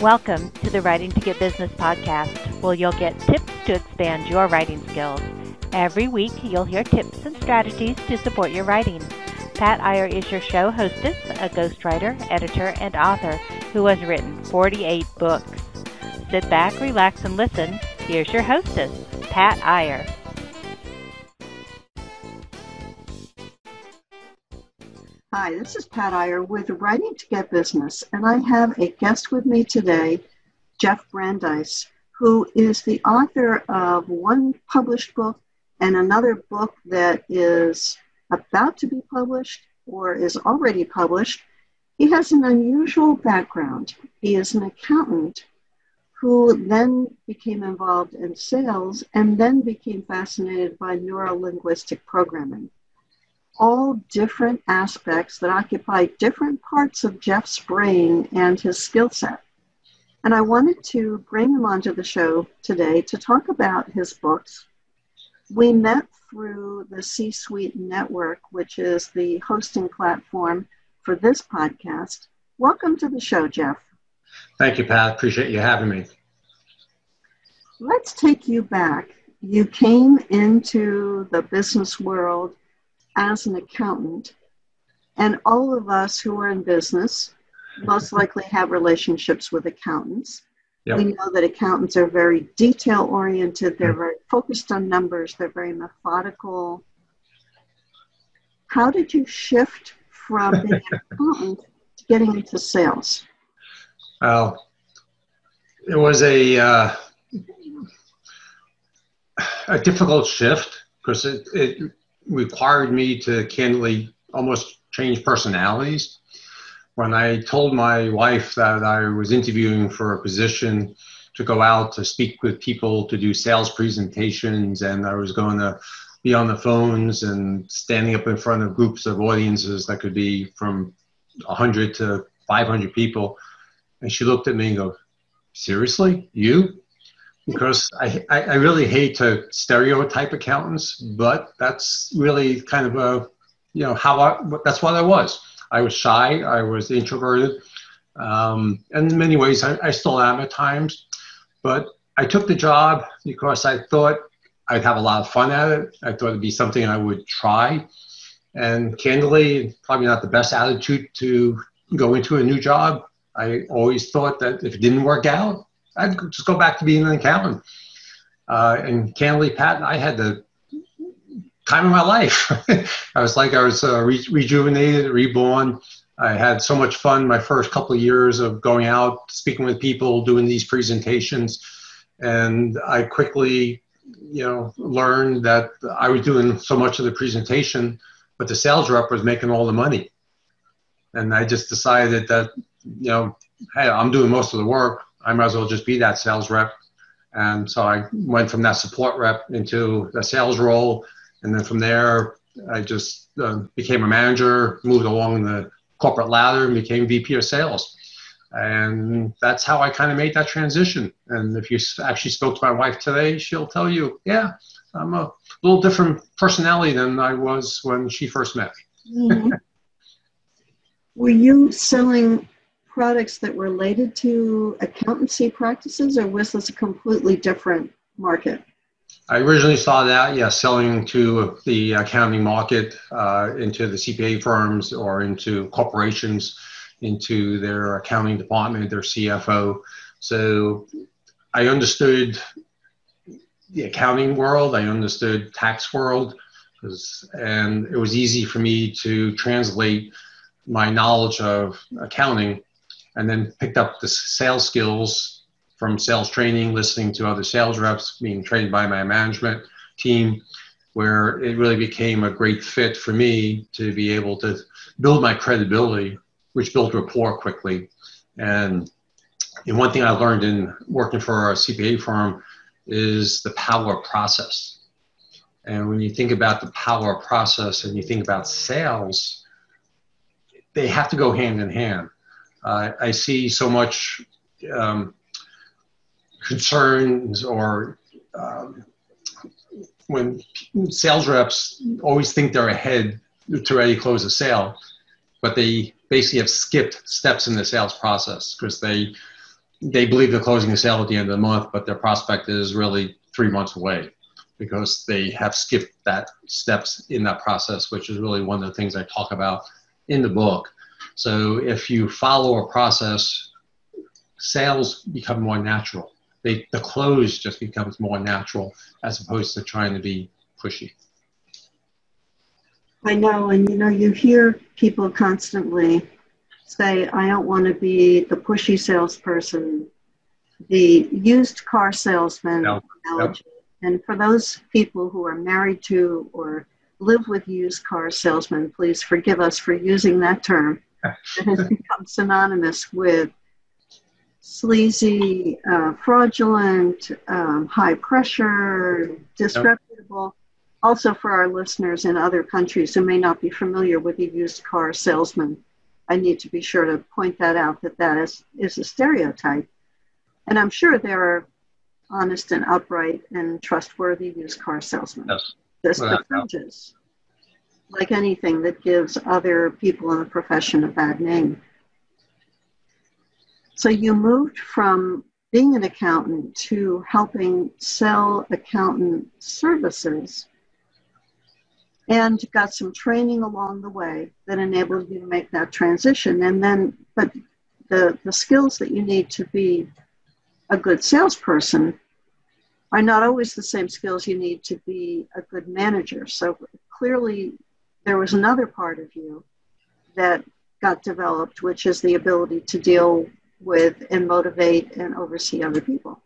Welcome to the Writing to Get Business podcast, where you'll get tips to expand your writing skills. Every week, you'll hear tips and strategies to support your writing. Pat Iyer is your show hostess, a ghostwriter, editor, and author who has written 48 books. Sit back, relax, and listen. Here's your hostess, Pat Iyer. Hi, this is Pat Iyer with Writing to Get Business, and I have a guest with me today, Jeff Brandeis, who is the author of one published book and another book that is about to be published or is already published. He has an unusual background. He is an accountant who then became involved in sales and then became fascinated by neurolinguistic programming all different aspects that occupy different parts of Jeff's brain and his skill set. And I wanted to bring him onto the show today to talk about his books. We met through the C Suite Network, which is the hosting platform for this podcast. Welcome to the show, Jeff. Thank you, Pat. Appreciate you having me. Let's take you back. You came into the business world as an accountant. And all of us who are in business most likely have relationships with accountants. Yep. We know that accountants are very detail oriented, they're very focused on numbers, they're very methodical. How did you shift from being an accountant to getting into sales? Well, it was a, uh, a difficult shift because it, it required me to candidly almost change personalities. When I told my wife that I was interviewing for a position to go out to speak with people to do sales presentations, and I was going to be on the phones and standing up in front of groups of audiences that could be from 100 to 500 people. And she looked at me and go, seriously, you? Because I, I really hate to stereotype accountants, but that's really kind of a, you know, how I, that's what I was. I was shy, I was introverted, um, and in many ways I, I still am at times, but I took the job because I thought I'd have a lot of fun at it. I thought it'd be something I would try. And candidly, probably not the best attitude to go into a new job. I always thought that if it didn't work out, I'd just go back to being an accountant. Uh, and candidly, Pat, I had the time of my life. I was like I was uh, re- rejuvenated, reborn. I had so much fun my first couple of years of going out, speaking with people, doing these presentations, and I quickly, you know, learned that I was doing so much of the presentation, but the sales rep was making all the money, and I just decided that, you know, hey, I'm doing most of the work. I might as well just be that sales rep. And so I went from that support rep into the sales role. And then from there, I just uh, became a manager, moved along the corporate ladder, and became VP of sales. And that's how I kind of made that transition. And if you actually spoke to my wife today, she'll tell you, yeah, I'm a little different personality than I was when she first met me. mm-hmm. Were you selling products that related to accountancy practices, or was this a completely different market? I originally saw that, yeah, selling to the accounting market, uh, into the CPA firms or into corporations, into their accounting department, their CFO. So I understood the accounting world, I understood tax world, and it was easy for me to translate my knowledge of accounting and then picked up the sales skills from sales training, listening to other sales reps, being trained by my management team, where it really became a great fit for me to be able to build my credibility, which built rapport quickly. And, and one thing I learned in working for a CPA firm is the power process. And when you think about the power process and you think about sales, they have to go hand in hand. Uh, I see so much um, concerns or um, when sales reps always think they're ahead to ready to close a sale, but they basically have skipped steps in the sales process because they they believe they're closing a sale at the end of the month, but their prospect is really three months away because they have skipped that steps in that process, which is really one of the things I talk about in the book. So if you follow a process, sales become more natural. They, the close just becomes more natural as opposed to trying to be pushy. I know, and you know, you hear people constantly say, I don't want to be the pushy salesperson, the used car salesman no. analogy. And for those people who are married to or live with used car salesmen, please forgive us for using that term. It has become synonymous with sleazy, uh, fraudulent, um, high pressure, disreputable. Yep. Also, for our listeners in other countries who may not be familiar with the used car salesman, I need to be sure to point that out that that is, is a stereotype. And I'm sure there are honest and upright and trustworthy used car salesmen. Yes. Just the fringes, like anything that gives other people in the profession a bad name. So you moved from being an accountant to helping sell accountant services and got some training along the way that enabled you to make that transition. And then, but the, the skills that you need to be a good salesperson are not always the same skills you need to be a good manager. So clearly, there was another part of you that got developed, which is the ability to deal with and motivate and oversee other people.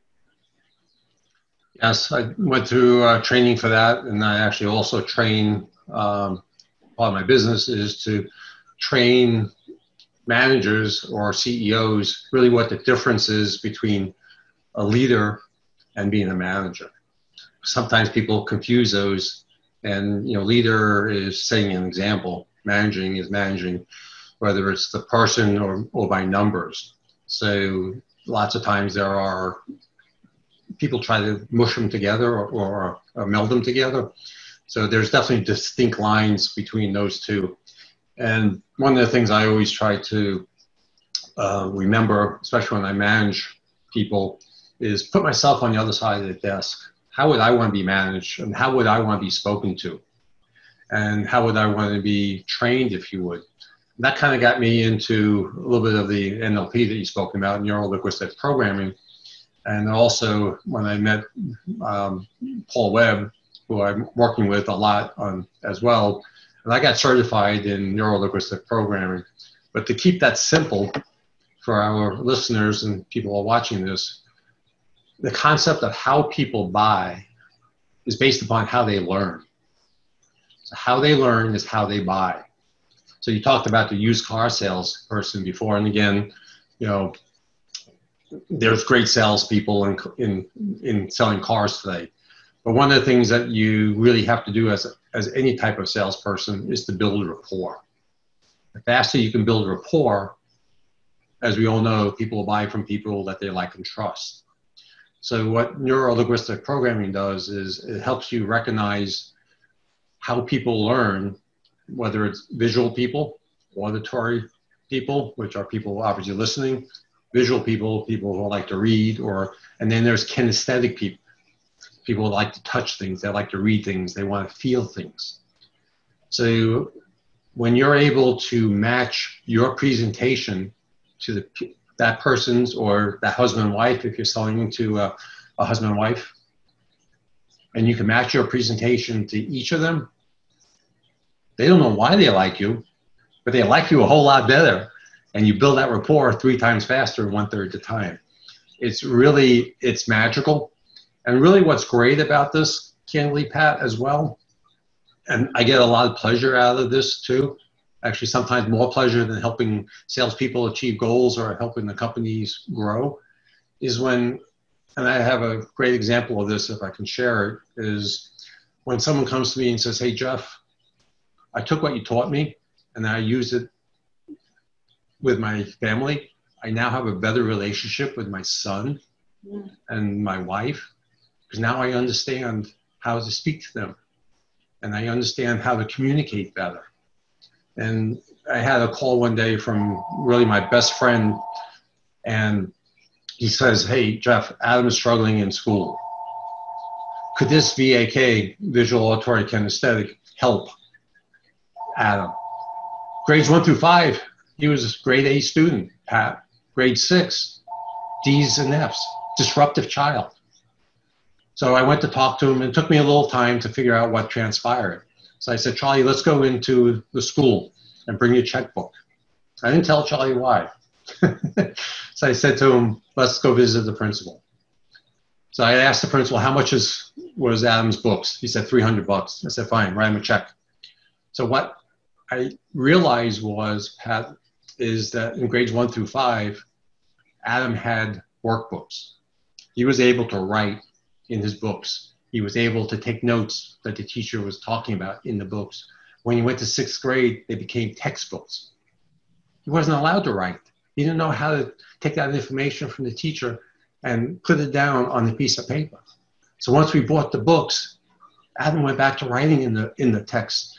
Yes, I went through uh, training for that, and I actually also train um, part of my business is to train managers or CEOs really what the difference is between a leader and being a manager. Sometimes people confuse those, and you know, leader is setting an example. Managing is managing, whether it's the person or, or by numbers. So lots of times there are people try to mush them together or, or, or meld them together. So there's definitely distinct lines between those two. And one of the things I always try to uh, remember, especially when I manage people, is put myself on the other side of the desk. How would I want to be managed? And how would I want to be spoken to? And how would I want to be trained, if you would? That kind of got me into a little bit of the NLP that you spoke about, neuro linguistic programming. And also, when I met um, Paul Webb, who I'm working with a lot on as well. And I got certified in neuro linguistic programming. But to keep that simple for our listeners and people watching this, the concept of how people buy is based upon how they learn. So how they learn is how they buy. So you talked about the used car sales person before, and again, you know, there's great salespeople in in in selling cars today. But one of the things that you really have to do as, as any type of salesperson is to build rapport. The faster you can build rapport, as we all know, people buy from people that they like and trust. So what neuro-linguistic programming does is it helps you recognize how people learn, whether it's visual people, auditory people, which are people obviously listening, visual people, people who like to read, or and then there's kinesthetic people people who like to touch things, they like to read things, they want to feel things. So when you're able to match your presentation to the, that person's or that husband and wife, if you're selling to a, a husband and wife, and you can match your presentation to each of them, they don't know why they like you, but they like you a whole lot better. And you build that rapport three times faster one third the time. It's really, it's magical and really, what's great about this, candidly, Pat, as well, and I get a lot of pleasure out of this too. Actually, sometimes more pleasure than helping salespeople achieve goals or helping the companies grow, is when, and I have a great example of this if I can share it, is when someone comes to me and says, Hey, Jeff, I took what you taught me and I used it with my family. I now have a better relationship with my son and my wife because now I understand how to speak to them and I understand how to communicate better. And I had a call one day from really my best friend, and he says, Hey, Jeff, Adam is struggling in school. Could this VAK, visual auditory kinesthetic, help Adam? Grades one through five, he was a grade A student, Pat. Grade six, D's and F's, disruptive child. So I went to talk to him. And it took me a little time to figure out what transpired. So I said, Charlie, let's go into the school and bring your checkbook. I didn't tell Charlie why. so I said to him, let's go visit the principal. So I asked the principal, how much is, was Adam's books? He said, 300 bucks. I said, fine, write him a check. So what I realized was, Pat, is that in grades one through five, Adam had workbooks. He was able to write in his books. He was able to take notes that the teacher was talking about in the books. When he went to sixth grade, they became textbooks. He wasn't allowed to write. He didn't know how to take that information from the teacher and put it down on a piece of paper. So once we bought the books, Adam went back to writing in the in the text.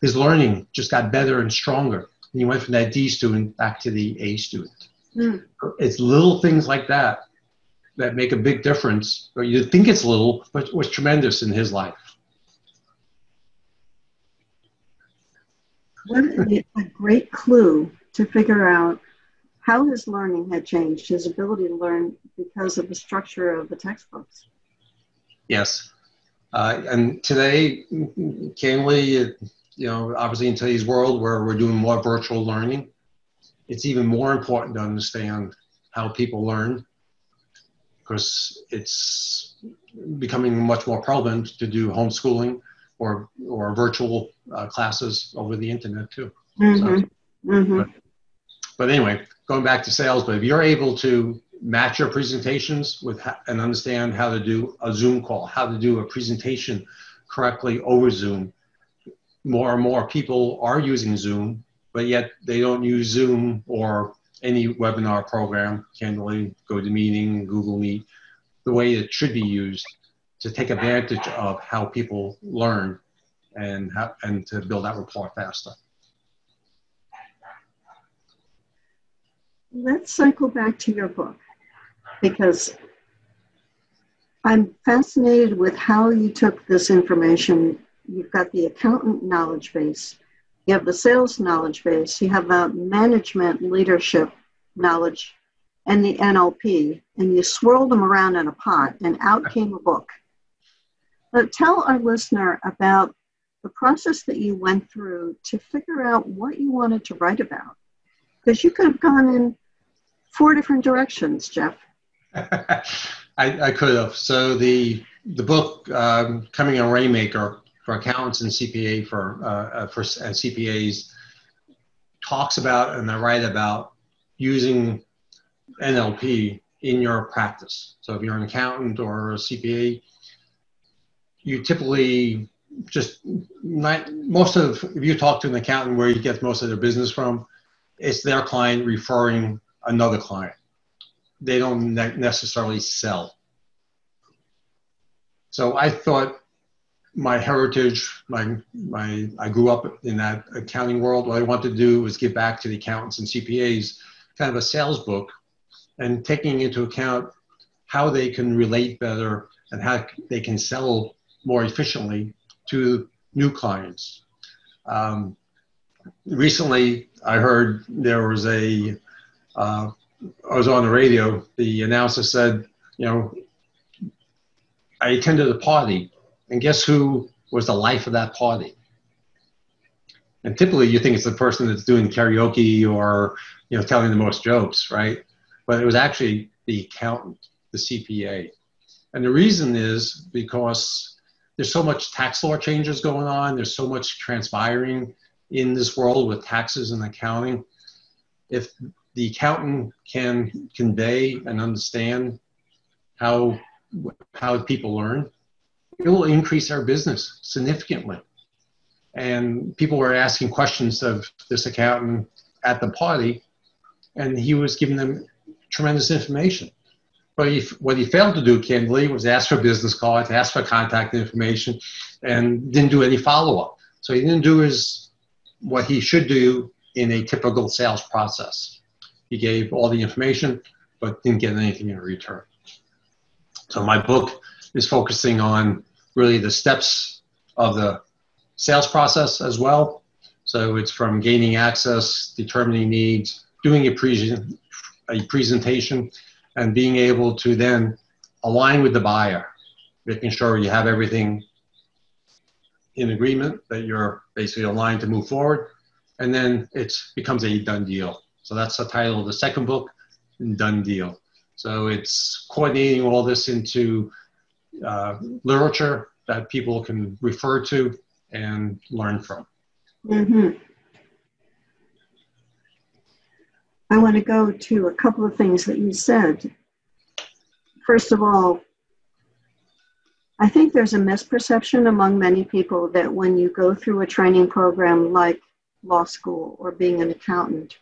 His learning just got better and stronger. And he went from that D student back to the A student. Mm. It's little things like that that make a big difference. Or you think it's little, but it was tremendous in his life. What a great clue to figure out how his learning had changed, his ability to learn because of the structure of the textbooks. Yes. Uh, and today, candidly, you know, obviously in today's world where we're doing more virtual learning, it's even more important to understand how people learn because it's becoming much more prevalent to do homeschooling or or virtual uh, classes over the internet too. Mm-hmm. So, mm-hmm. But, but, anyway, going back to sales, but if you're able to match your presentations with ha- and understand how to do a Zoom call, how to do a presentation correctly over Zoom, more and more people are using Zoom, but yet they don't use Zoom or any webinar program, candidly, GoToMeeting, Google Meet, the way it should be used to take advantage of how people learn and, how, and to build that rapport faster. Let's cycle back to your book because I'm fascinated with how you took this information. You've got the accountant knowledge base, you have the sales knowledge base, you have the management leadership knowledge, and the NLP, and you swirled them around in a pot, and out came a book. But tell our listener about the process that you went through to figure out what you wanted to write about. Because you could have gone in four different directions, Jeff. I, I, could have. So the the book um, coming a Rainmaker for accountants and CPA for uh, uh for uh, CPAs talks about and I write about using NLP in your practice. So if you're an accountant or a CPA, you typically just not, most of if you talk to an accountant where you get most of their business from, it's their client referring another client. They don't necessarily sell. So I thought my heritage, my, my, I grew up in that accounting world. What I wanted to do was give back to the accountants and CPAs, kind of a sales book, and taking into account how they can relate better and how they can sell more efficiently to new clients. Um, recently, I heard there was a. Uh, I was on the radio. The announcer said, you know, I attended a party and guess who was the life of that party? And typically you think it's the person that's doing karaoke or, you know, telling the most jokes, right? But it was actually the accountant, the CPA. And the reason is because there's so much tax law changes going on, there's so much transpiring in this world with taxes and accounting. If the accountant can convey and understand how how people learn, it will increase our business significantly. And people were asking questions of this accountant at the party, and he was giving them tremendous information. But he, what he failed to do, candidly, was ask for business cards, ask for contact information, and didn't do any follow up. So he didn't do his what he should do in a typical sales process. He gave all the information, but didn't get anything in return. So my book is focusing on really the steps of the sales process as well. So it's from gaining access, determining needs, doing a, pre- a presentation, and being able to then align with the buyer, making sure you have everything in agreement that you're basically aligned to move forward, and then it becomes a done deal. So that's the title of the second book, Done Deal. So it's coordinating all this into uh, literature that people can refer to and learn from. Mm-hmm. I want to go to a couple of things that you said. First of all, I think there's a misperception among many people that when you go through a training program like law school or being an accountant,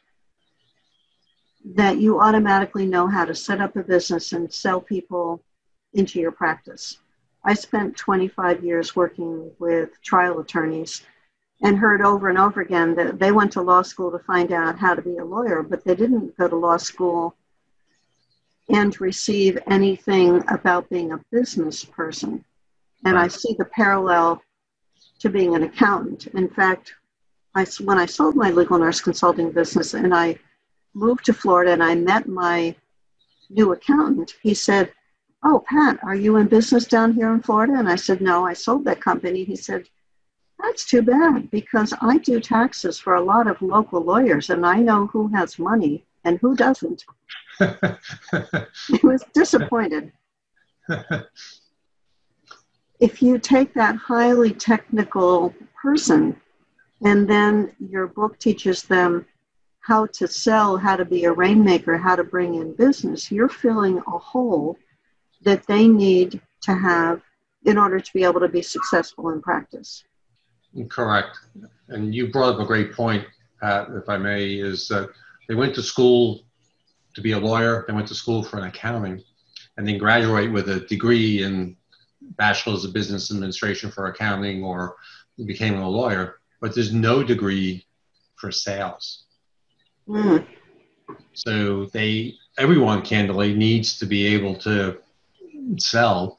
that you automatically know how to set up a business and sell people into your practice. I spent 25 years working with trial attorneys and heard over and over again that they went to law school to find out how to be a lawyer, but they didn't go to law school and receive anything about being a business person. And. I see the parallel to being an accountant. In fact, I, when I sold my legal nurse consulting business and I moved to Florida and I met my new accountant, he said, Oh, Pat, are you in business down here in Florida? And I said, No, I sold that company. He said, That's too bad because I do taxes for a lot of local lawyers and I know who has money and who doesn't. he was disappointed. if you take that highly technical person and then your book teaches them how to sell, how to be a rainmaker, how to bring in business, you're filling a hole that they need to have in order to be able to be successful in practice. Correct. And you brought up a great point, Pat, if I may, is that they went to school to be a lawyer, they went to school for an accounting, and then graduate with a degree in bachelor's of business administration for accounting or became a lawyer, but there's no degree for sales. Mm. So they everyone candidly needs to be able to sell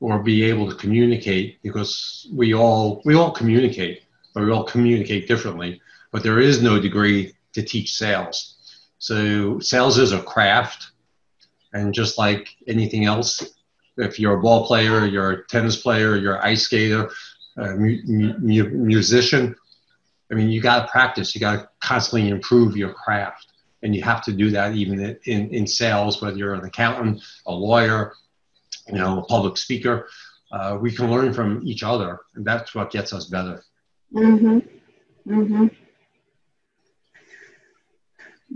or be able to communicate because we all we all communicate, but we all communicate differently. But there is no degree to teach sales. So sales is a craft, and just like anything else, if you're a ball player, you're a tennis player, you're an ice skater, a mu- mu- musician, I mean, you got to practice. You got to constantly improve your craft, and you have to do that even in, in sales, whether you're an accountant, a lawyer, you know, a public speaker. Uh, we can learn from each other, and that's what gets us better. Mm-hmm. Mm-hmm.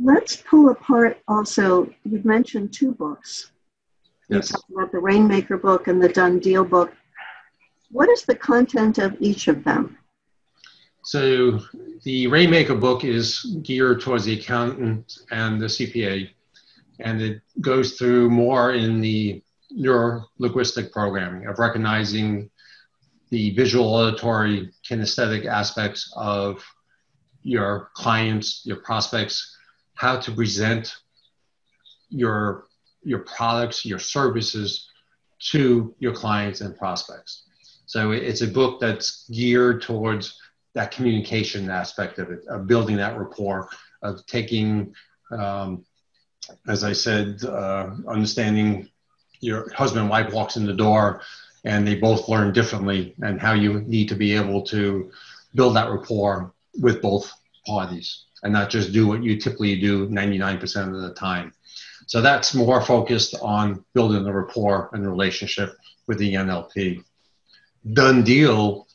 Let's pull apart also, you've mentioned two books. Yes. You talked about the Rainmaker book and the Done Deal book. What is the content of each of them? So the Rainmaker book is geared towards the accountant and the CPA, and it goes through more in the neuro linguistic programming of recognizing the visual, auditory, kinesthetic aspects of your clients, your prospects, how to present your your products, your services to your clients and prospects. So it's a book that's geared towards that communication aspect of it, of building that rapport, of taking, um, as I said, uh, understanding your husband and wife walks in the door and they both learn differently and how you need to be able to build that rapport with both parties and not just do what you typically do 99% of the time. So that's more focused on building the rapport and relationship with the NLP. Done deal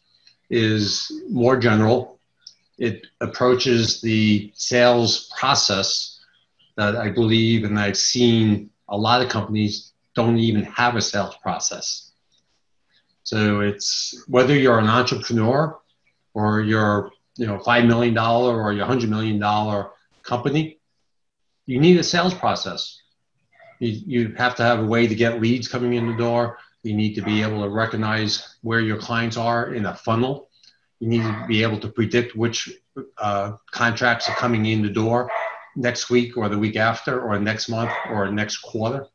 is more general. It approaches the sales process that I believe and I've seen a lot of companies don't even have a sales process. So it's whether you're an entrepreneur or you're, you know, five million dollar or your hundred million dollar company, you need a sales process. You, you have to have a way to get leads coming in the door. You need to be able to recognize where your clients are in a funnel. You need to be able to predict which uh, contracts are coming in the door next week or the week after or next month or next quarter.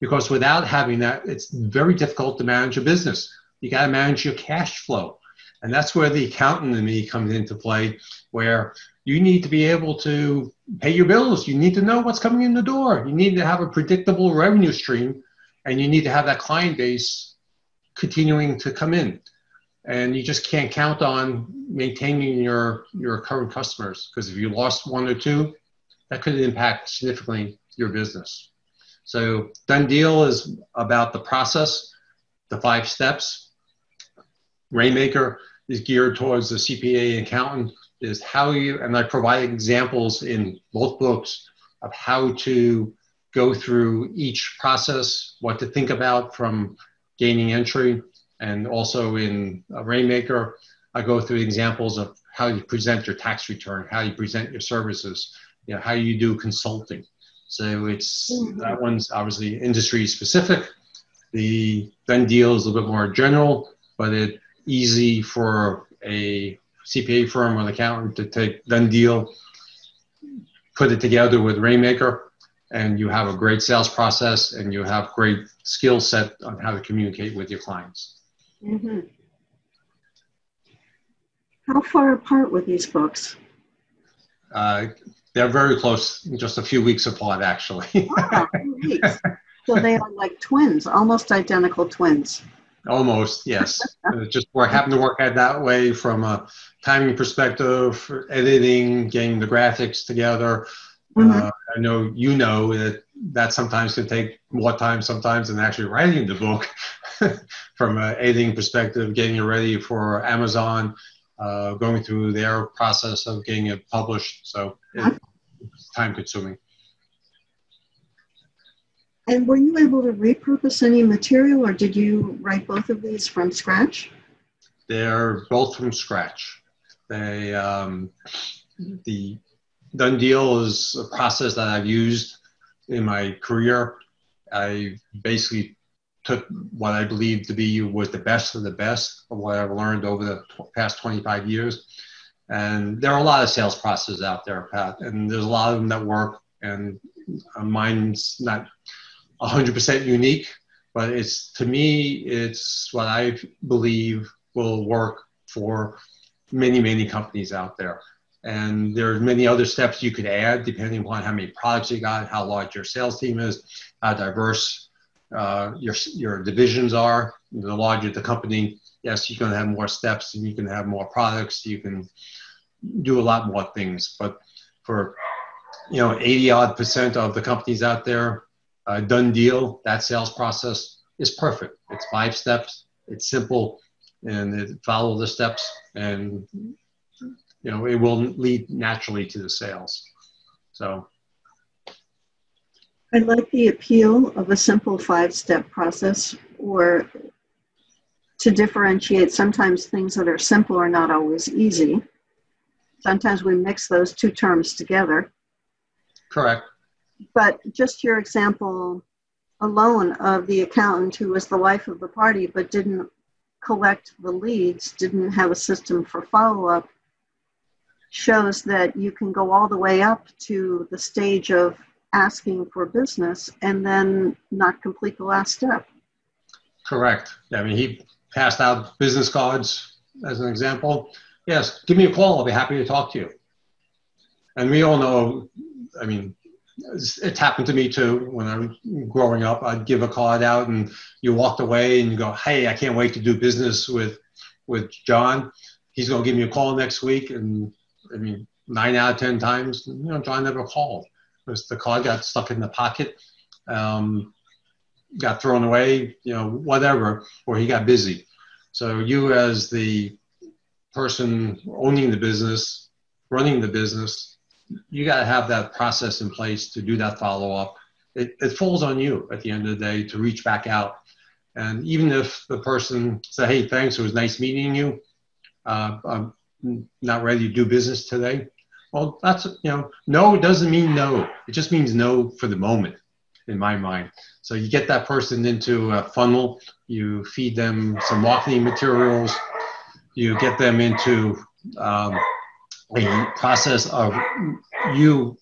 Because without having that, it's very difficult to manage a business. You got to manage your cash flow. And that's where the accountant in me comes into play, where you need to be able to pay your bills. You need to know what's coming in the door. You need to have a predictable revenue stream, and you need to have that client base continuing to come in. And you just can't count on maintaining your, your current customers because if you lost one or two, that could impact significantly your business. So, done deal is about the process, the five steps. Rainmaker is geared towards the CPA accountant, is how you, and I provide examples in both books of how to go through each process, what to think about from gaining entry, and also in Rainmaker, I go through examples of how you present your tax return, how you present your services, you know, how you do consulting. So it's mm-hmm. that one's obviously industry specific. The done deal is a little bit more general, but it easy for a CPA firm or an accountant to take done deal, put it together with Rainmaker, and you have a great sales process and you have great skill set on how to communicate with your clients. Mm-hmm. How far apart were these books? Uh, they're very close, just a few weeks apart, actually. wow, so they are like twins, almost identical twins. Almost, yes. it just work, happened to work out that way from a timing perspective, editing, getting the graphics together. Mm-hmm. Uh, I know you know that that sometimes can take more time sometimes than actually writing the book from an editing perspective, getting it ready for Amazon, uh, going through their process of getting it published. So it, it's time consuming. And were you able to repurpose any material or did you write both of these from scratch? They're both from scratch. They, um, the done deal is a process that I've used in my career. I basically took what I believe to be was the best of the best of what I've learned over the past 25 years. And there are a lot of sales processes out there, Pat, and there's a lot of them that work. And uh, mine's not 100% unique, but it's to me, it's what I believe will work for many, many companies out there. And there's many other steps you could add depending upon how many products you got, how large your sales team is, how diverse uh, your, your divisions are. The larger the company, yes, you can have more steps and you can have more products. You can do a lot more things. But for you know 80 odd percent of the companies out there, done deal, that sales process is perfect. It's five steps. It's simple, and it follow the steps, and you know it will lead naturally to the sales. So I like the appeal of a simple five step process or to differentiate sometimes things that are simple are not always easy. Sometimes we mix those two terms together. Correct. But just your example alone of the accountant who was the life of the party but didn't collect the leads, didn't have a system for follow up, shows that you can go all the way up to the stage of asking for business and then not complete the last step. Correct. I mean, he passed out business cards as an example. Yes, give me a call. I'll be happy to talk to you. And we all know, I mean, it's happened to me too when I was growing up. I'd give a card out and you walked away and you go, hey, I can't wait to do business with, with John. He's going to give me a call next week. And I mean, nine out of 10 times, you know, John never called because the card got stuck in the pocket, um, got thrown away, you know, whatever, or he got busy. So you as the person owning the business, running the business, you got to have that process in place to do that follow up. It, it falls on you at the end of the day to reach back out. And even if the person say, hey, thanks, it was nice meeting you, uh, I'm not ready to do business today, well, that's, you know, no doesn't mean no. It just means no for the moment, in my mind. So you get that person into a funnel, you feed them some marketing materials, you get them into um, a process of you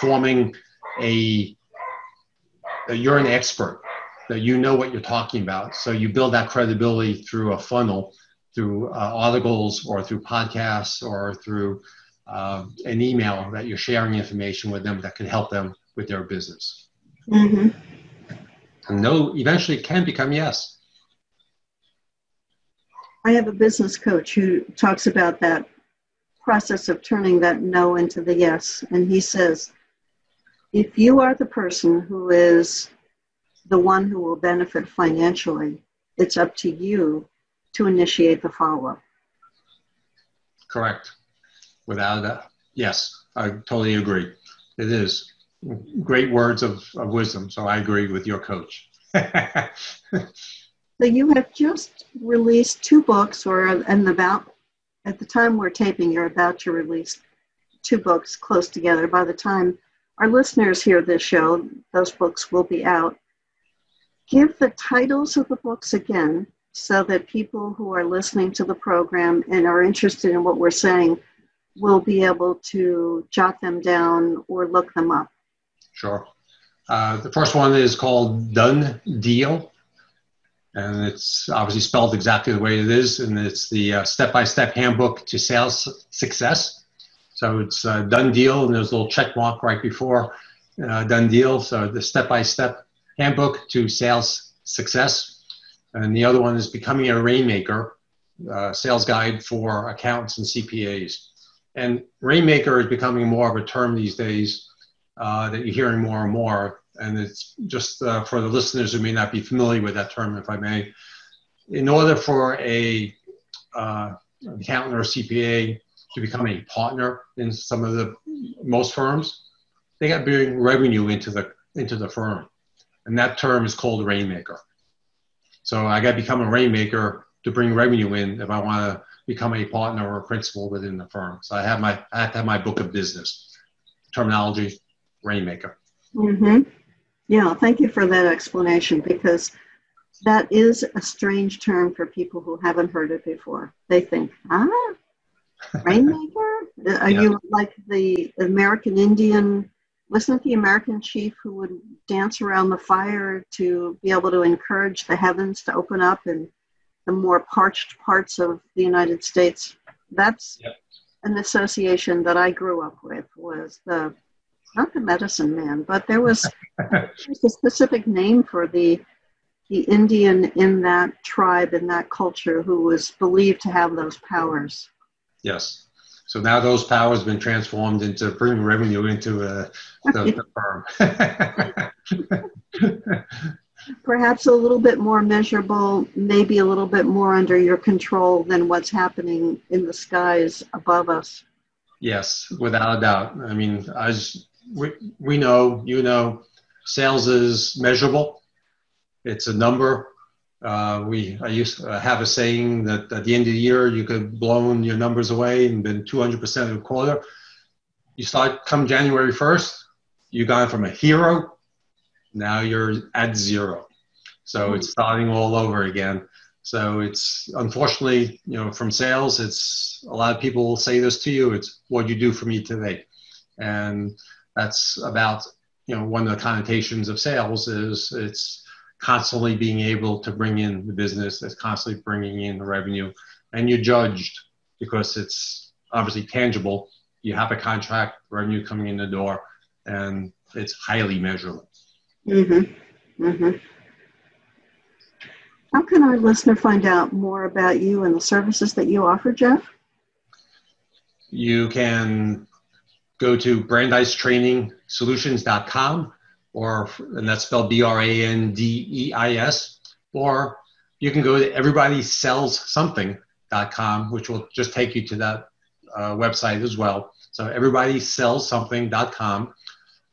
forming a, you're an expert that you know what you're talking about. So you build that credibility through a funnel, through uh, articles or through podcasts or through uh, an email that you're sharing information with them that can help them with their business. Mm-hmm. And no, eventually it can become yes. I have a business coach who talks about that process of turning that no into the yes. And he says, if you are the person who is the one who will benefit financially, it's up to you to initiate the follow up. Correct. Without a yes, I totally agree. It is great words of, of wisdom. So I agree with your coach. so you have just released two books, or and about at the time we're taping, you're about to release two books close together. By the time our listeners hear this show, those books will be out. Give the titles of the books again so that people who are listening to the program and are interested in what we're saying will be able to jot them down or look them up. Sure. Uh, the first one is called Done Deal, and it's obviously spelled exactly the way it is, and it's the step by step handbook to sales success. So it's a done deal, and there's a little check mark right before uh, done deal. So the step by step handbook to sales success. And the other one is becoming a rainmaker, uh, sales guide for accountants and CPAs. And rainmaker is becoming more of a term these days uh, that you're hearing more and more. And it's just uh, for the listeners who may not be familiar with that term, if I may. In order for a uh, accountant or CPA to become a partner in some of the most firms, they got to bring revenue into the into the firm, and that term is called rainmaker. So I got to become a rainmaker to bring revenue in if I want to become a partner or a principal within the firm. So I have my I have to have my book of business terminology, rainmaker. Mm-hmm. Yeah, thank you for that explanation because that is a strange term for people who haven't heard it before. They think, ah, rainmaker? Are yeah. you like the American Indian? Wasn't the American chief who would dance around the fire to be able to encourage the heavens to open up in the more parched parts of the United States? That's yep. an association that I grew up with. Was the not the medicine man, but there was, there was a specific name for the the Indian in that tribe in that culture who was believed to have those powers. Yes. So now those powers have been transformed into bringing revenue into uh, the, the firm. Perhaps a little bit more measurable, maybe a little bit more under your control than what's happening in the skies above us. Yes, without a doubt. I mean, as we, we know, you know, sales is measurable. It's a number. Uh, we I used to have a saying that at the end of the year you could blown your numbers away and been 200% of the quarter. You start come January 1st, you gone from a hero, now you're at zero. So mm-hmm. it's starting all over again. So it's unfortunately, you know, from sales, it's a lot of people will say this to you. It's what you do for me today, and that's about you know one of the connotations of sales is it's constantly being able to bring in the business, it's constantly bringing in the revenue, and you're judged because it's obviously tangible. You have a contract, revenue coming in the door, and it's highly measurable. Mm-hmm. Mm-hmm. How can our listener find out more about you and the services that you offer, Jeff? You can go to brandeistrainingsolutions.com or and that's spelled b-r-a-n-d-e-i-s or you can go to everybodysellssomething.com which will just take you to that uh, website as well so everybodysellssomething.com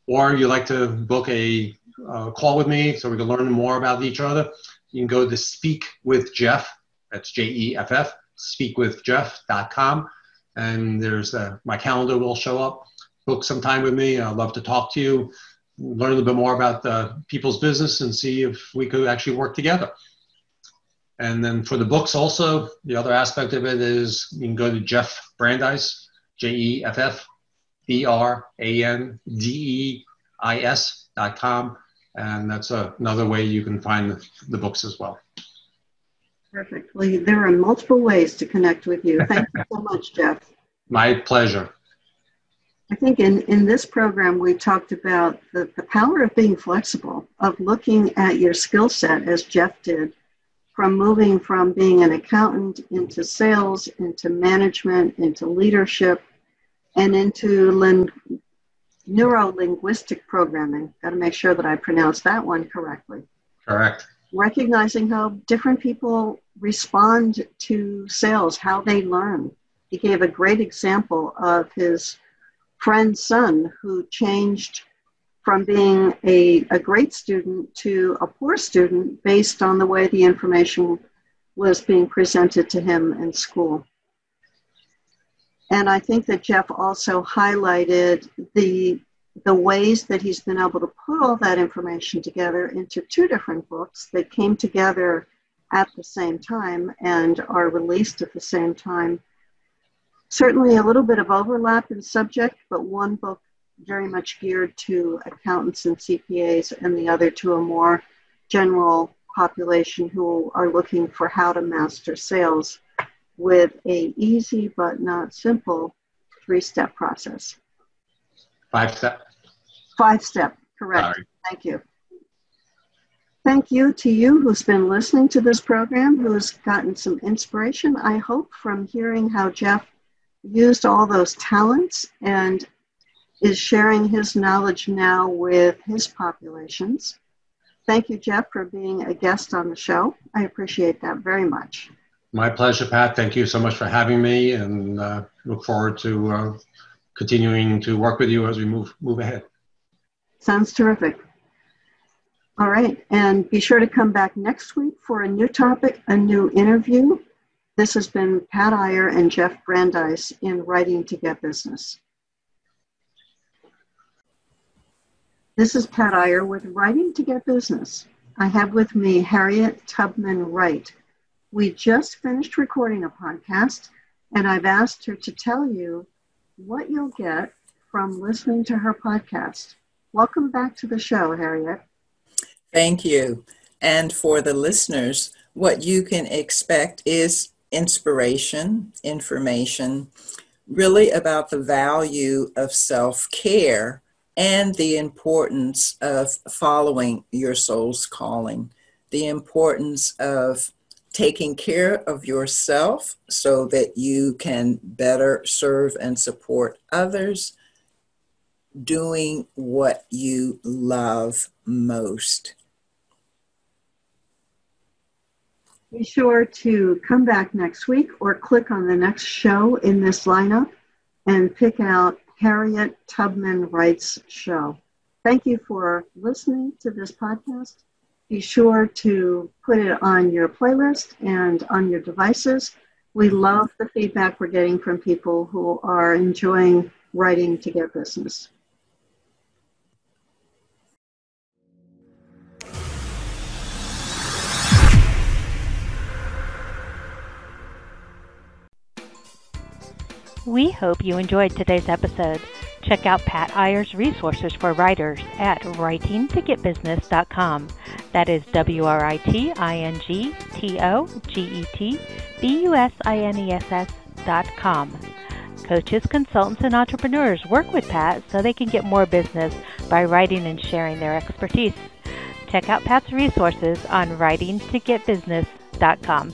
or you like to book a uh, call with me so we can learn more about each other you can go to speak with jeff that's j-e-f-f speakwithjeff.com and there's uh, my calendar will show up book some time with me. I'd love to talk to you, learn a little bit more about uh, people's business, and see if we could actually work together. And then for the books, also, the other aspect of it is you can go to Jeff Brandeis, J E F F B R A N D E I S dot com. And that's a, another way you can find the, the books as well. Perfect. Well, there are multiple ways to connect with you. Thank you so much, Jeff. My pleasure. I think in, in this program, we talked about the, the power of being flexible, of looking at your skill set as Jeff did, from moving from being an accountant into sales, into management, into leadership, and into lin- neuro linguistic programming. Got to make sure that I pronounce that one correctly. Correct. Recognizing how different people respond to sales, how they learn. He gave a great example of his friend's son who changed from being a, a great student to a poor student based on the way the information was being presented to him in school. And I think that Jeff also highlighted the, the ways that he's been able to put all that information together into two different books that came together at the same time and are released at the same time. Certainly a little bit of overlap in subject, but one book very much geared to accountants and CPAs, and the other to a more general population who are looking for how to master sales with a easy but not simple three-step process. Five step. Five step, correct. Sorry. Thank you. Thank you to you who's been listening to this program, who's gotten some inspiration, I hope, from hearing how Jeff used all those talents and is sharing his knowledge now with his populations. Thank you, Jeff, for being a guest on the show. I appreciate that very much. My pleasure, Pat. Thank you so much for having me, and uh, look forward to uh, continuing to work with you as we move move ahead. Sounds terrific. All right, and be sure to come back next week for a new topic, a new interview. This has been Pat Iyer and Jeff Brandeis in Writing to Get Business. This is Pat Iyer with Writing to Get Business. I have with me Harriet Tubman Wright. We just finished recording a podcast, and I've asked her to tell you what you'll get from listening to her podcast. Welcome back to the show, Harriet. Thank you. And for the listeners, what you can expect is inspiration, information, really about the value of self care and the importance of following your soul's calling, the importance of taking care of yourself so that you can better serve and support others, doing what you love most. Be sure to come back next week or click on the next show in this lineup and pick out Harriet Tubman Wright's show. Thank you for listening to this podcast. Be sure to put it on your playlist and on your devices. We love the feedback we're getting from people who are enjoying writing to get business. We hope you enjoyed today's episode. Check out Pat Iyer's resources for writers at writingtogetbusiness.com. That is W R I T I N G T O G E T B U S I N E S S dot com. Coaches, consultants, and entrepreneurs work with Pat so they can get more business by writing and sharing their expertise. Check out Pat's resources on writingtogetbusiness.com.